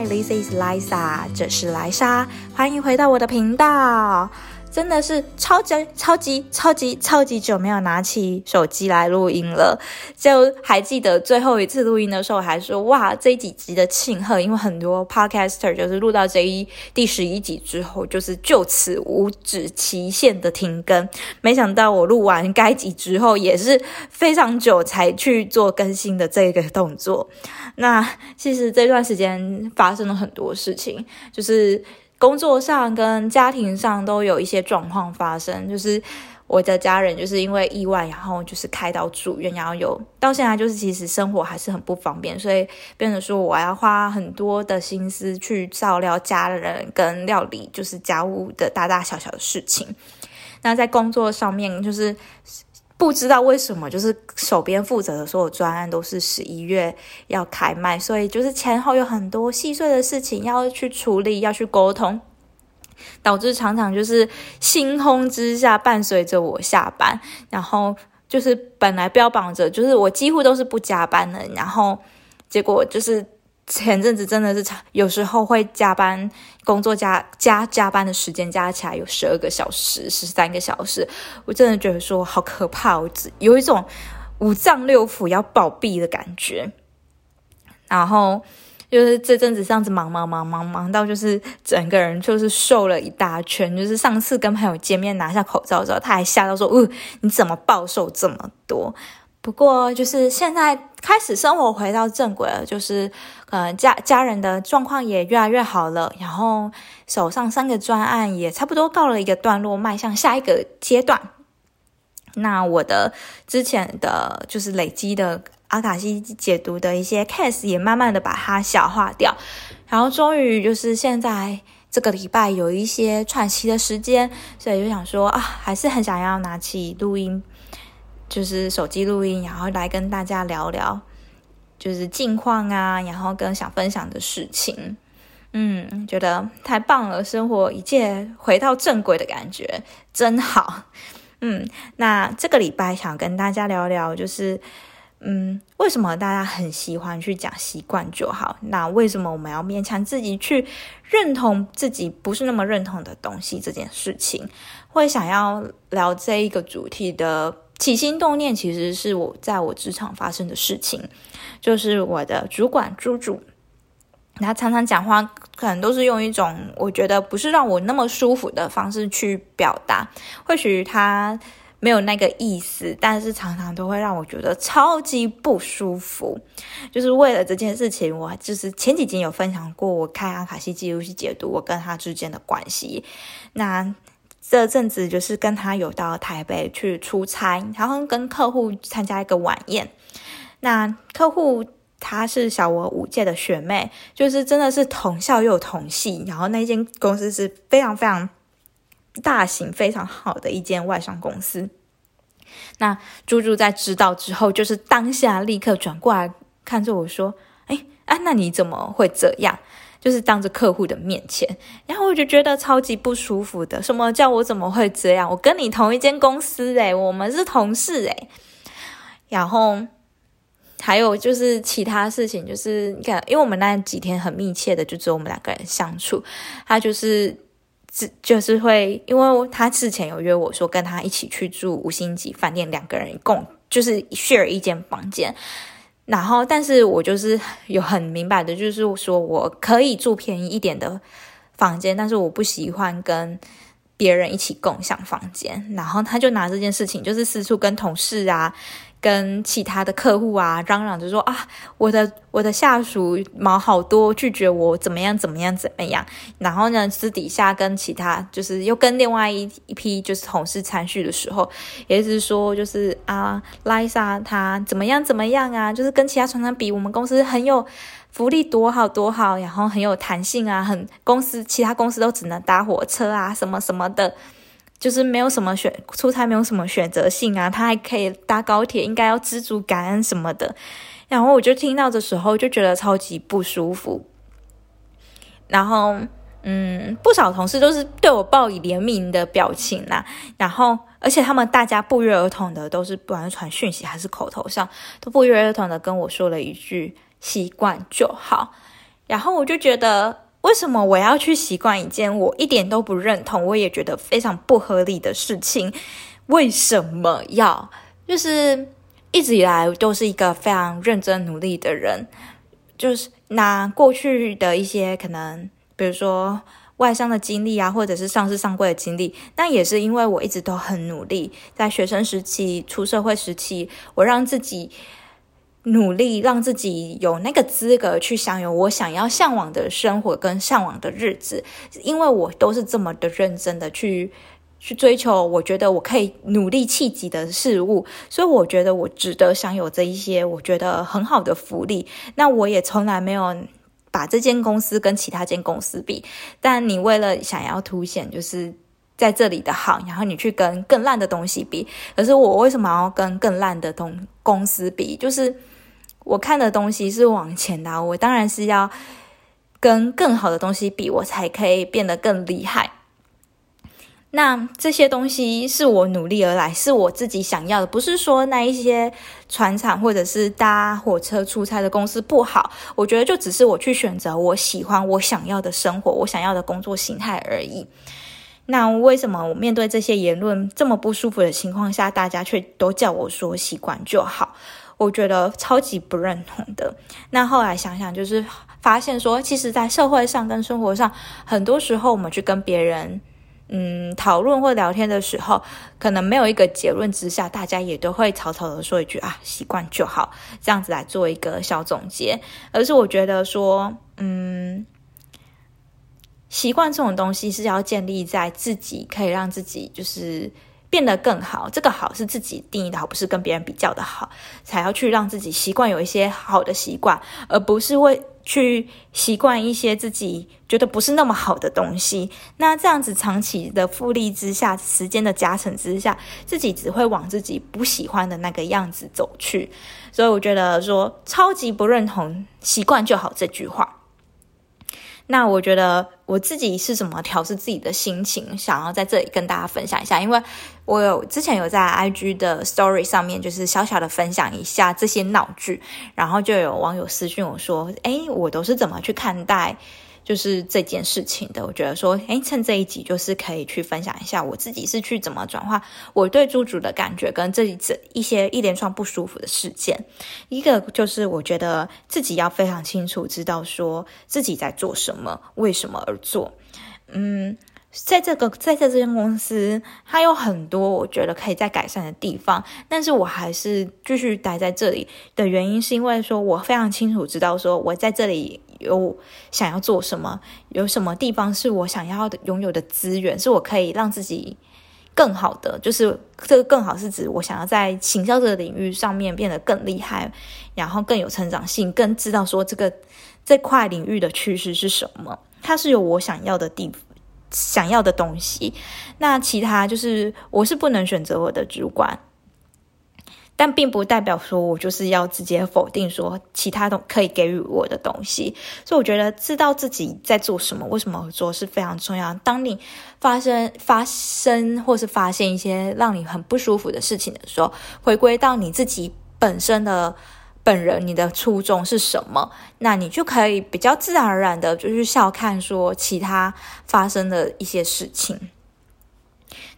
Hi, this is Lisa，这是莱莎，欢迎回到我的频道。真的是超级超级超级超级久没有拿起手机来录音了，就还记得最后一次录音的时候，还说哇，这几集的庆贺，因为很多 podcaster 就是录到这一第十一集之后，就是就此无止期限的停更。没想到我录完该集之后，也是非常久才去做更新的这个动作。那其实这段时间发生了很多事情，就是。工作上跟家庭上都有一些状况发生，就是我的家人就是因为意外，然后就是开到住院，然后有到现在就是其实生活还是很不方便，所以变成说我要花很多的心思去照料家人跟料理，就是家务的大大小小的事情。那在工作上面就是。不知道为什么，就是手边负责的所有专案都是十一月要开卖，所以就是前后有很多细碎的事情要去处理，要去沟通，导致常常就是星空之下伴随着我下班，然后就是本来标榜着就是我几乎都是不加班的，然后结果就是。前阵子真的是长，有时候会加班，工作加加加班的时间加起来有十二个小时、十三个小时，我真的觉得说好可怕，我有一种五脏六腑要暴毙的感觉。然后就是这阵子这样子忙忙忙忙忙到就是整个人就是瘦了一大圈，就是上次跟朋友见面拿下口罩之后，他还吓到说：“哦，你怎么暴瘦这么多？”不过就是现在开始生活回到正轨了，就是呃家家人的状况也越来越好了，然后手上三个专案也差不多告了一个段落，迈向下一个阶段。那我的之前的就是累积的阿卡西解读的一些 case 也慢慢的把它消化掉，然后终于就是现在这个礼拜有一些喘息的时间，所以就想说啊，还是很想要拿起录音。就是手机录音，然后来跟大家聊聊，就是近况啊，然后跟想分享的事情，嗯，觉得太棒了，生活一切回到正轨的感觉真好，嗯，那这个礼拜想跟大家聊聊，就是，嗯，为什么大家很喜欢去讲习惯就好？那为什么我们要勉强自己去认同自己不是那么认同的东西？这件事情，会想要聊这一个主题的。起心动念其实是我在我职场发生的事情，就是我的主管猪猪，他常常讲话可能都是用一种我觉得不是让我那么舒服的方式去表达，或许他没有那个意思，但是常常都会让我觉得超级不舒服。就是为了这件事情，我就是前几集有分享过，我看阿卡西记录去解读我跟他之间的关系，那。这阵子就是跟他有到台北去出差，然后跟客户参加一个晚宴。那客户她是小我五届的学妹，就是真的是同校又同系。然后那间公司是非常非常大型、非常好的一间外商公司。那猪猪在知道之后，就是当下立刻转过来看着我说：“哎，啊，那你怎么会这样？”就是当着客户的面前，然后我就觉得超级不舒服的。什么叫我怎么会这样？我跟你同一间公司诶，我们是同事诶。然后还有就是其他事情，就是你看，因为我们那几天很密切的，就只有我们两个人相处。他就是只就是会，因为他之前有约我说跟他一起去住五星级饭店，两个人共就是 share 一间房间。然后，但是我就是有很明白的，就是说我可以住便宜一点的房间，但是我不喜欢跟别人一起共享房间。然后他就拿这件事情，就是四处跟同事啊。跟其他的客户啊嚷嚷着说啊，我的我的下属毛好多，拒绝我怎么样怎么样怎么样。然后呢，私底下跟其他就是又跟另外一一批就是同事参叙的时候，也是说就是啊，Liza 他怎么样怎么样啊，就是跟其他厂商比，我们公司很有福利多好多好，然后很有弹性啊，很公司其他公司都只能搭火车啊，什么什么的。就是没有什么选出差，没有什么选择性啊，他还可以搭高铁，应该要知足感恩什么的。然后我就听到的时候就觉得超级不舒服。然后，嗯，不少同事都是对我报以怜悯的表情啦。然后，而且他们大家不约而同的都是不管是传讯息还是口头上，都不约而同的跟我说了一句“习惯就好”。然后我就觉得，为什么我要去习惯一件我一点都不认同，我也觉得非常不合理的事情？为什么要？就是一直以来都是一个非常认真努力的人，就是拿过去的一些可能，比如说外商的经历啊，或者是上市上柜的经历，那也是因为我一直都很努力，在学生时期、出社会时期，我让自己。努力让自己有那个资格去享有我想要向往的生活跟向往的日子，因为我都是这么的认真的去去追求，我觉得我可以努力企及的事物，所以我觉得我值得享有这一些我觉得很好的福利。那我也从来没有把这间公司跟其他间公司比，但你为了想要凸显就是在这里的好，然后你去跟更烂的东西比，可是我为什么要跟更烂的东公司比？就是。我看的东西是往前的，我当然是要跟更好的东西比，我才可以变得更厉害。那这些东西是我努力而来，是我自己想要的，不是说那一些船厂或者是搭火车出差的公司不好。我觉得就只是我去选择我喜欢、我想要的生活、我想要的工作形态而已。那为什么我面对这些言论这么不舒服的情况下，大家却都叫我说习惯就好？我觉得超级不认同的。那后来想想，就是发现说，其实，在社会上跟生活上，很多时候我们去跟别人嗯讨论或聊天的时候，可能没有一个结论之下，大家也都会草草的说一句啊，习惯就好，这样子来做一个小总结。而是我觉得说，嗯，习惯这种东西是要建立在自己可以让自己就是。变得更好，这个好是自己定义的好，不是跟别人比较的好，才要去让自己习惯有一些好的习惯，而不是会去习惯一些自己觉得不是那么好的东西。那这样子长期的复利之下，时间的加成之下，自己只会往自己不喜欢的那个样子走去。所以我觉得说超级不认同“习惯就好”这句话。那我觉得我自己是怎么调试自己的心情，想要在这里跟大家分享一下，因为我有之前有在 IG 的 Story 上面，就是小小的分享一下这些闹剧，然后就有网友私讯我说：“诶，我都是怎么去看待？”就是这件事情的，我觉得说，诶，趁这一集就是可以去分享一下我自己是去怎么转化我对猪猪的感觉，跟这一次一些一连串不舒服的事件。一个就是我觉得自己要非常清楚知道说自己在做什么，为什么而做。嗯，在这个在这间公司，它有很多我觉得可以再改善的地方，但是我还是继续待在这里的原因，是因为说我非常清楚知道说我在这里。有想要做什么？有什么地方是我想要的拥有的资源，是我可以让自己更好的？就是这个更好是指我想要在行销这个领域上面变得更厉害，然后更有成长性，更知道说这个这块领域的趋势是什么。它是有我想要的地想要的东西。那其他就是我是不能选择我的主管。但并不代表说我就是要直接否定说其他都可以给予我的东西，所以我觉得知道自己在做什么，为什么做是非常重要。当你发生发生或是发现一些让你很不舒服的事情的时候，回归到你自己本身的本人，你的初衷是什么，那你就可以比较自然而然的就去笑看说其他发生的一些事情。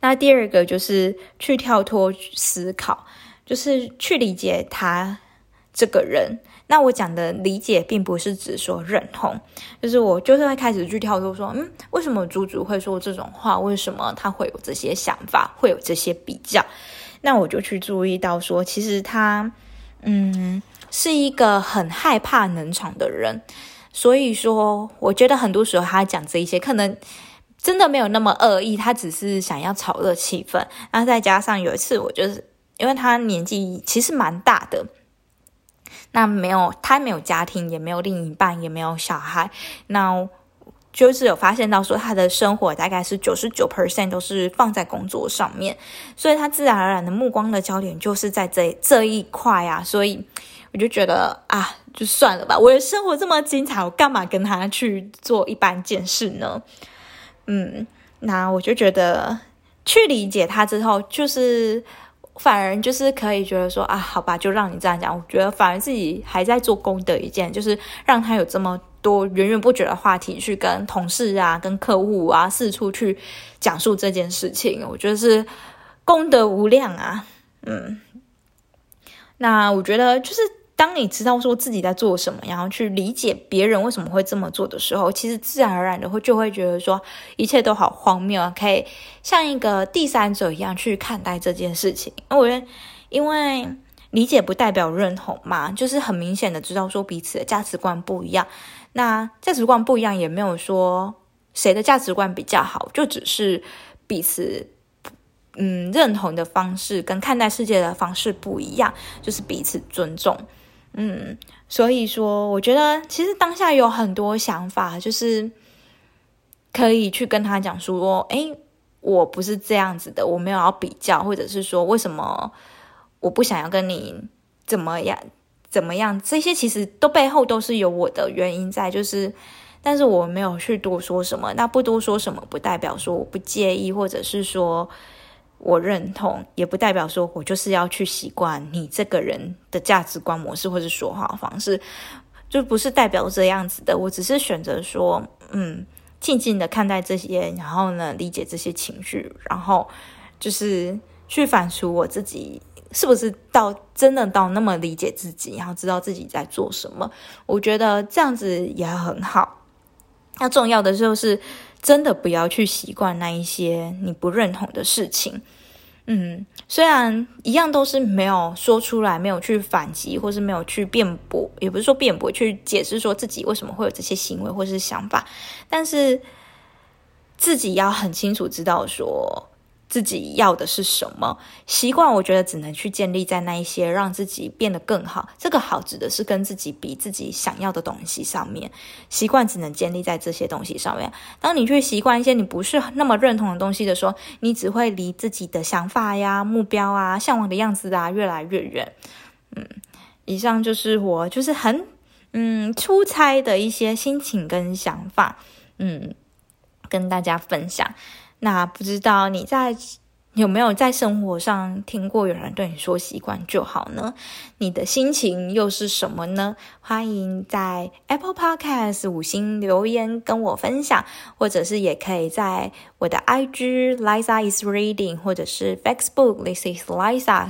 那第二个就是去跳脱思考。就是去理解他这个人。那我讲的理解，并不是指说认同，就是我就是会开始去跳脱说，嗯，为什么猪猪会说这种话？为什么他会有这些想法？会有这些比较？那我就去注意到说，其实他，嗯，是一个很害怕冷场的人。所以说，我觉得很多时候他讲这一些，可能真的没有那么恶意，他只是想要炒热气氛。那再加上有一次，我就是。因为他年纪其实蛮大的，那没有他没有家庭，也没有另一半，也没有小孩，那就是有发现到说他的生活大概是九十九 percent 都是放在工作上面，所以他自然而然的目光的焦点就是在这这一块啊，所以我就觉得啊，就算了吧，我的生活这么精彩，我干嘛跟他去做一般见识呢？嗯，那我就觉得去理解他之后，就是。反而就是可以觉得说啊，好吧，就让你这样讲。我觉得反而自己还在做功德一件，就是让他有这么多源源不绝的话题去跟同事啊、跟客户啊四处去讲述这件事情，我觉得是功德无量啊。嗯，那我觉得就是。当你知道说自己在做什么，然后去理解别人为什么会这么做的时候，其实自然而然的会就会觉得说一切都好荒谬，可以像一个第三者一样去看待这件事情。我觉得，因为理解不代表认同嘛，就是很明显的知道说彼此的价值观不一样。那价值观不一样，也没有说谁的价值观比较好，就只是彼此。嗯，认同的方式跟看待世界的方式不一样，就是彼此尊重。嗯，所以说，我觉得其实当下有很多想法，就是可以去跟他讲说，诶，我不是这样子的，我没有要比较，或者是说，为什么我不想要跟你怎么样怎么样？这些其实都背后都是有我的原因在，就是，但是我没有去多说什么。那不多说什么，不代表说我不介意，或者是说。我认同，也不代表说我就是要去习惯你这个人的价值观模式或者说话方式，就不是代表这样子的。我只是选择说，嗯，静静的看待这些，然后呢，理解这些情绪，然后就是去反刍我自己是不是到真的到那么理解自己，然后知道自己在做什么。我觉得这样子也很好。那重要的就是。真的不要去习惯那一些你不认同的事情，嗯，虽然一样都是没有说出来，没有去反击，或是没有去辩驳，也不是说辩驳，去解释说自己为什么会有这些行为或是想法，但是自己要很清楚知道说。自己要的是什么习惯？我觉得只能去建立在那一些让自己变得更好。这个好指的是跟自己比自己想要的东西上面。习惯只能建立在这些东西上面。当你去习惯一些你不是那么认同的东西的时候，你只会离自己的想法呀、目标啊、向往的样子啊越来越远。嗯，以上就是我就是很嗯出差的一些心情跟想法，嗯，跟大家分享。那不知道你在有没有在生活上听过有人对你说“习惯就好”呢？你的心情又是什么呢？欢迎在 Apple Podcast 五星留言跟我分享，或者是也可以在我的 IG Liza is Reading 或者是 Facebook This is Liza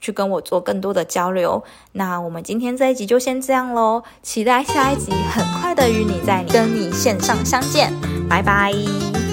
去跟我做更多的交流。那我们今天这一集就先这样喽，期待下一集很快的与你在跟你线上相见，拜拜。